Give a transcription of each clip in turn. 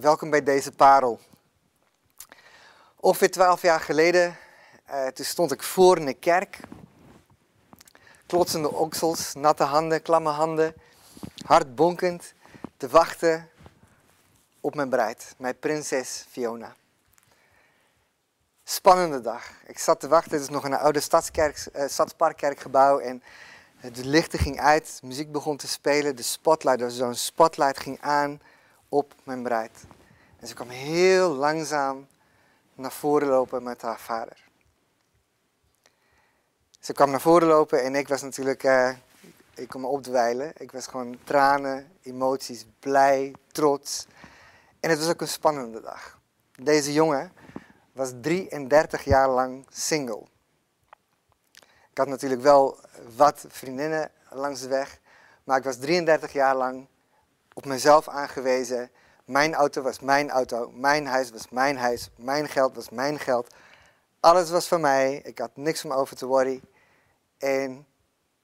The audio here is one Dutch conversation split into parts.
Welkom bij deze parel. Ongeveer twaalf jaar geleden, uh, toen stond ik voor in de kerk. Klotsende oksels, natte handen, klamme handen, hard bonkend, te wachten op mijn bruid, mijn prinses Fiona. Spannende dag. Ik zat te wachten, het is nog een oude stadskerk, uh, stadsparkkerkgebouw en de lichten ging uit, de muziek begon te spelen, de spotlight, zo'n spotlight ging aan op mijn bruid. En ze kwam heel langzaam naar voren lopen met haar vader. Ze kwam naar voren lopen en ik was natuurlijk, uh, ik kon me opdwijlen. Ik was gewoon tranen, emoties, blij, trots. En het was ook een spannende dag. Deze jongen was 33 jaar lang single. Ik had natuurlijk wel wat vriendinnen langs de weg, maar ik was 33 jaar lang op mezelf aangewezen. Mijn auto was mijn auto, mijn huis was mijn huis, mijn geld was mijn geld. Alles was van mij, ik had niks om over te worry. En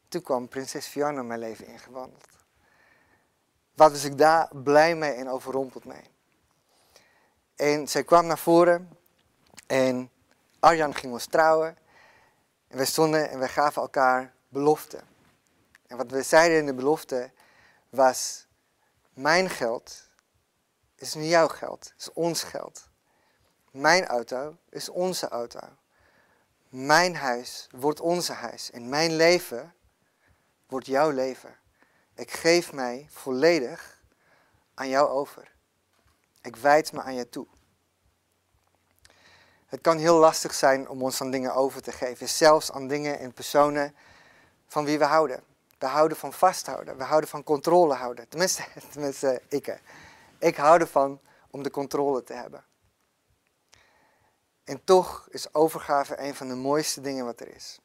toen kwam prinses Fiona mijn leven ingewandeld. Wat was ik daar blij mee en overrompeld mee. En zij kwam naar voren en Arjan ging ons trouwen. En wij stonden en wij gaven elkaar beloften. En wat we zeiden in de belofte was, mijn geld is niet jouw geld, is ons geld. Mijn auto is onze auto. Mijn huis wordt onze huis. En mijn leven wordt jouw leven. Ik geef mij volledig aan jou over. Ik wijd me aan je toe. Het kan heel lastig zijn om ons aan dingen over te geven, zelfs aan dingen en personen van wie we houden. We houden van vasthouden, we houden van controle houden. Tenminste, tenminste ik. Ik hou ervan om de controle te hebben. En toch is overgave een van de mooiste dingen wat er is.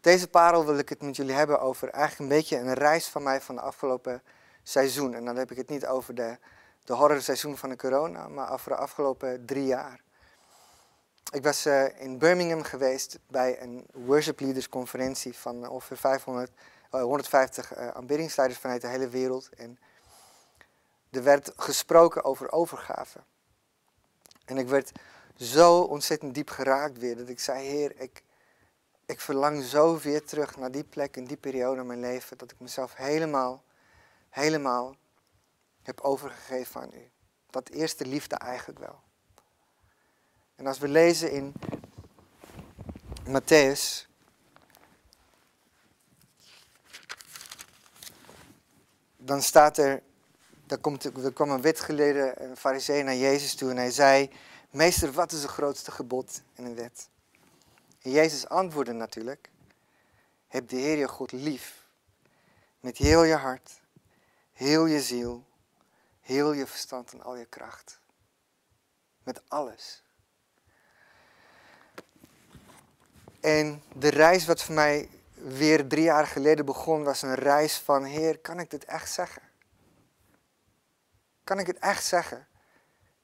Deze parel wil ik het met jullie hebben over eigenlijk een beetje een reis van mij van de afgelopen seizoen. En dan heb ik het niet over de, de horrorseizoen van de corona, maar over de afgelopen drie jaar. Ik was uh, in Birmingham geweest bij een worship leaders conferentie van ongeveer 500, uh, 150 uh, aanbiddingsleiders vanuit de hele wereld. En er werd gesproken over overgave. En ik werd zo ontzettend diep geraakt weer dat ik zei, Heer, ik, ik verlang zo weer terug naar die plek in die periode in mijn leven dat ik mezelf helemaal, helemaal heb overgegeven aan U. Dat eerste liefde eigenlijk wel. En als we lezen in Matthäus, dan staat er, daar, komt, er kwam een wetgeleerde, een farisee naar Jezus toe en hij zei, meester, wat is het grootste gebod in een wet? En Jezus antwoordde natuurlijk, heb de Heer je God lief, met heel je hart, heel je ziel, heel je verstand en al je kracht. Met alles. En de reis wat voor mij weer drie jaar geleden begon, was een reis van, Heer, kan ik dit echt zeggen? Kan ik het echt zeggen?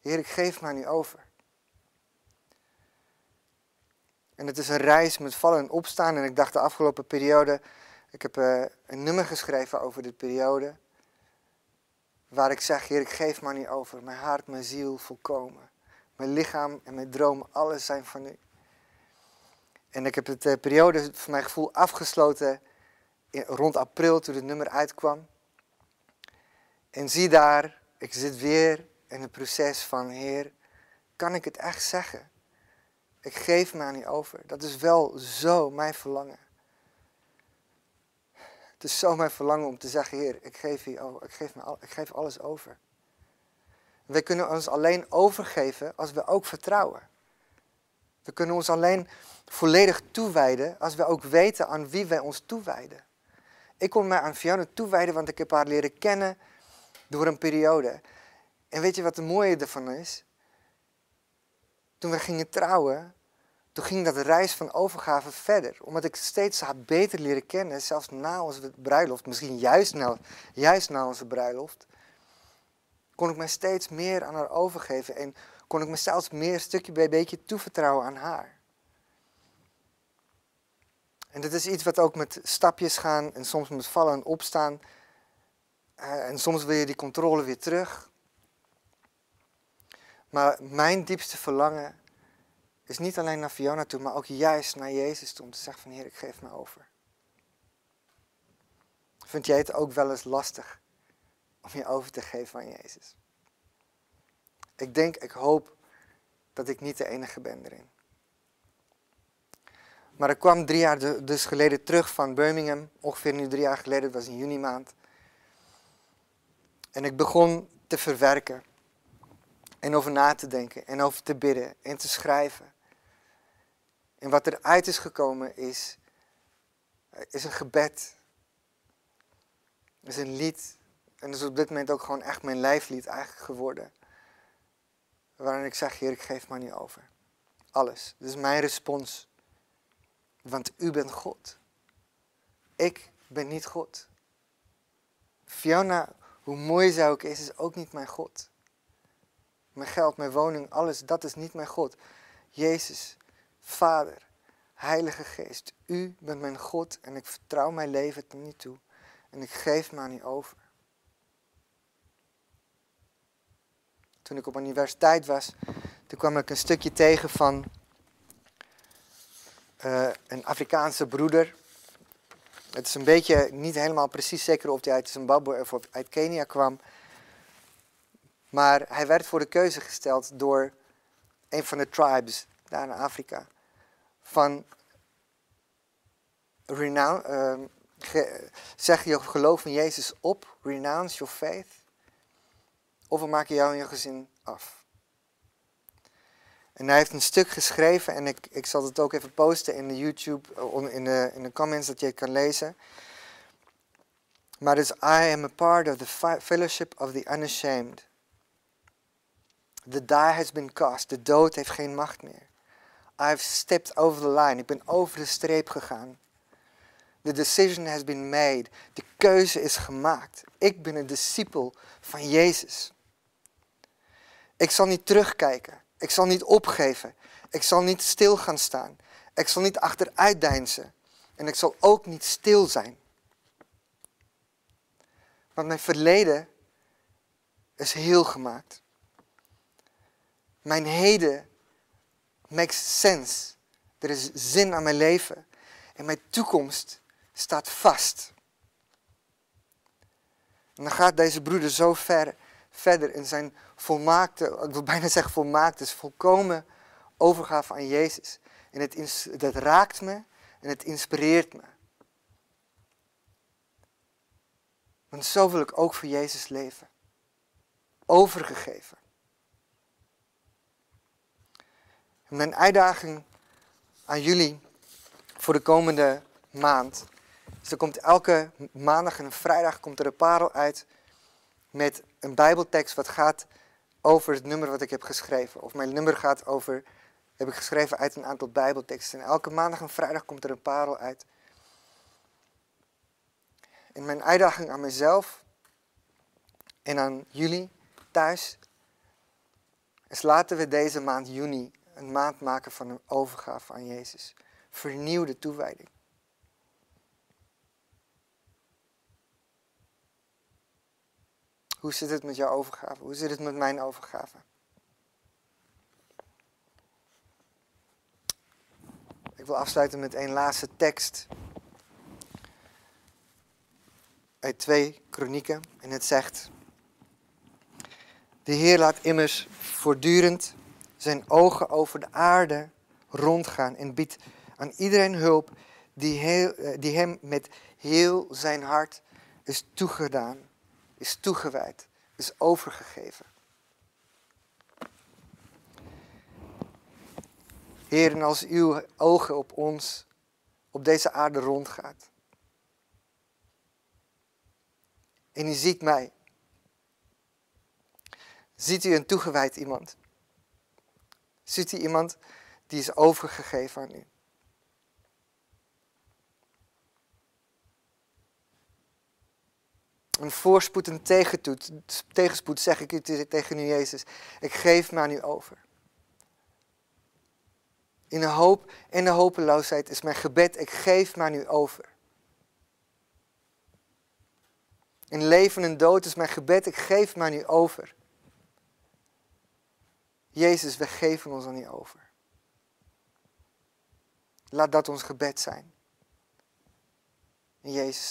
Heer, ik geef mij nu over. En het is een reis met vallen en opstaan. En ik dacht de afgelopen periode, ik heb uh, een nummer geschreven over dit periode. Waar ik zeg, Heer, ik geef mij niet over. Mijn hart, mijn ziel volkomen. Mijn lichaam en mijn dromen, alles zijn van u. En ik heb de uh, periode voor mijn gevoel afgesloten rond april toen het nummer uitkwam. En zie daar, ik zit weer in het proces van, Heer, kan ik het echt zeggen? Ik geef me aan u over. Dat is wel zo mijn verlangen. Het is zo mijn verlangen om te zeggen, Heer, ik geef, u, ik geef, me, ik geef alles over. We kunnen ons alleen overgeven als we ook vertrouwen. We kunnen ons alleen volledig toewijden als we ook weten aan wie wij ons toewijden. Ik kon mij aan Fiona toewijden, want ik heb haar leren kennen door een periode. En weet je wat het mooie ervan is? Toen we gingen trouwen, toen ging dat reis van overgave verder. Omdat ik steeds haar beter leren kennen, zelfs na onze bruiloft, misschien juist na, juist na onze bruiloft, kon ik mij steeds meer aan haar overgeven en kon ik mezelf meer stukje bij beetje toevertrouwen aan haar. En dat is iets wat ook met stapjes gaan en soms met vallen en opstaan. Uh, en soms wil je die controle weer terug. Maar mijn diepste verlangen is niet alleen naar Fiona toe, maar ook juist naar Jezus toe. Om te zeggen van Heer, ik geef me over. Vind jij het ook wel eens lastig om je over te geven aan Jezus? Ik denk, ik hoop dat ik niet de enige ben erin. Maar ik kwam drie jaar dus geleden terug van Birmingham, ongeveer nu drie jaar geleden, het was in juni maand. En ik begon te verwerken en over na te denken en over te bidden en te schrijven. En wat eruit is gekomen is, is een gebed. Is een lied. En dat is op dit moment ook gewoon echt mijn lijflied eigenlijk geworden. Waarin ik zeg, Heer, ik geef maar niet over. Alles. Dat is mijn respons. Want u bent God. Ik ben niet God. Fiona, hoe mooi zij ook is, is ook niet mijn God. Mijn geld, mijn woning, alles, dat is niet mijn God. Jezus, Vader, Heilige Geest, u bent mijn God en ik vertrouw mijn leven tot niet toe. En ik geef me aan u over. Toen ik op universiteit was, toen kwam ik een stukje tegen van uh, een Afrikaanse broeder. Het is een beetje niet helemaal precies zeker of hij uit Zimbabwe of uit Kenia kwam. Maar hij werd voor de keuze gesteld door een van de tribes daar in Afrika. Van renoun, uh, zeg je geloof in Jezus op, renounce your faith. Of we maken jou en je gezin af. En hij heeft een stuk geschreven en ik, ik zal het ook even posten in de YouTube, eh, in de, in de comments dat je het kan lezen. Maar is I am a part of the fellowship of the unashamed. The die has been cast. De dood heeft geen macht meer. I've stepped over the line. Ik ben over de streep gegaan. The decision has been made. De keuze is gemaakt. Ik ben een discipel van Jezus. Ik zal niet terugkijken. Ik zal niet opgeven. Ik zal niet stil gaan staan. Ik zal niet achteruit deinzen. En ik zal ook niet stil zijn. Want mijn verleden is heel gemaakt. Mijn heden makes sense. Er is zin aan mijn leven. En mijn toekomst staat vast. En dan gaat deze broeder zo ver, verder in zijn volmaakte, ik wil bijna zeggen volmaakte, dus volkomen overgave aan Jezus. En het, dat raakt me en het inspireert me. Want zo wil ik ook voor Jezus leven. Overgegeven. En mijn uitdaging aan jullie voor de komende maand. Dus er komt elke maandag en vrijdag komt er een parel uit met een bijbeltekst wat gaat over het nummer wat ik heb geschreven. Of mijn nummer gaat over, heb ik geschreven uit een aantal bijbelteksten. En elke maandag en vrijdag komt er een parel uit. En mijn uitdaging aan mezelf en aan jullie thuis is laten we deze maand juni een maand maken van een overgave aan Jezus. Vernieuwde toewijding. Hoe zit het met jouw overgave? Hoe zit het met mijn overgave? Ik wil afsluiten met een laatste tekst. Uit twee kronieken. En het zegt. De Heer laat immers voortdurend zijn ogen over de aarde rondgaan en biedt aan iedereen hulp die, heel, eh, die hem met heel zijn hart is toegedaan is toegewijd, is overgegeven. Heer, en als uw ogen op ons, op deze aarde rondgaat. En u ziet mij. Ziet u een toegewijd iemand? Ziet u iemand die is overgegeven aan u? Een voorspoed en tegenspoed zeg ik u tegen u, Jezus. Ik geef me aan u over. In de hoop en de hopeloosheid is mijn gebed, ik geef me aan u over. In leven en dood is mijn gebed, ik geef me aan u over. Jezus, we geven ons aan u over. Laat dat ons gebed zijn. In Jezus'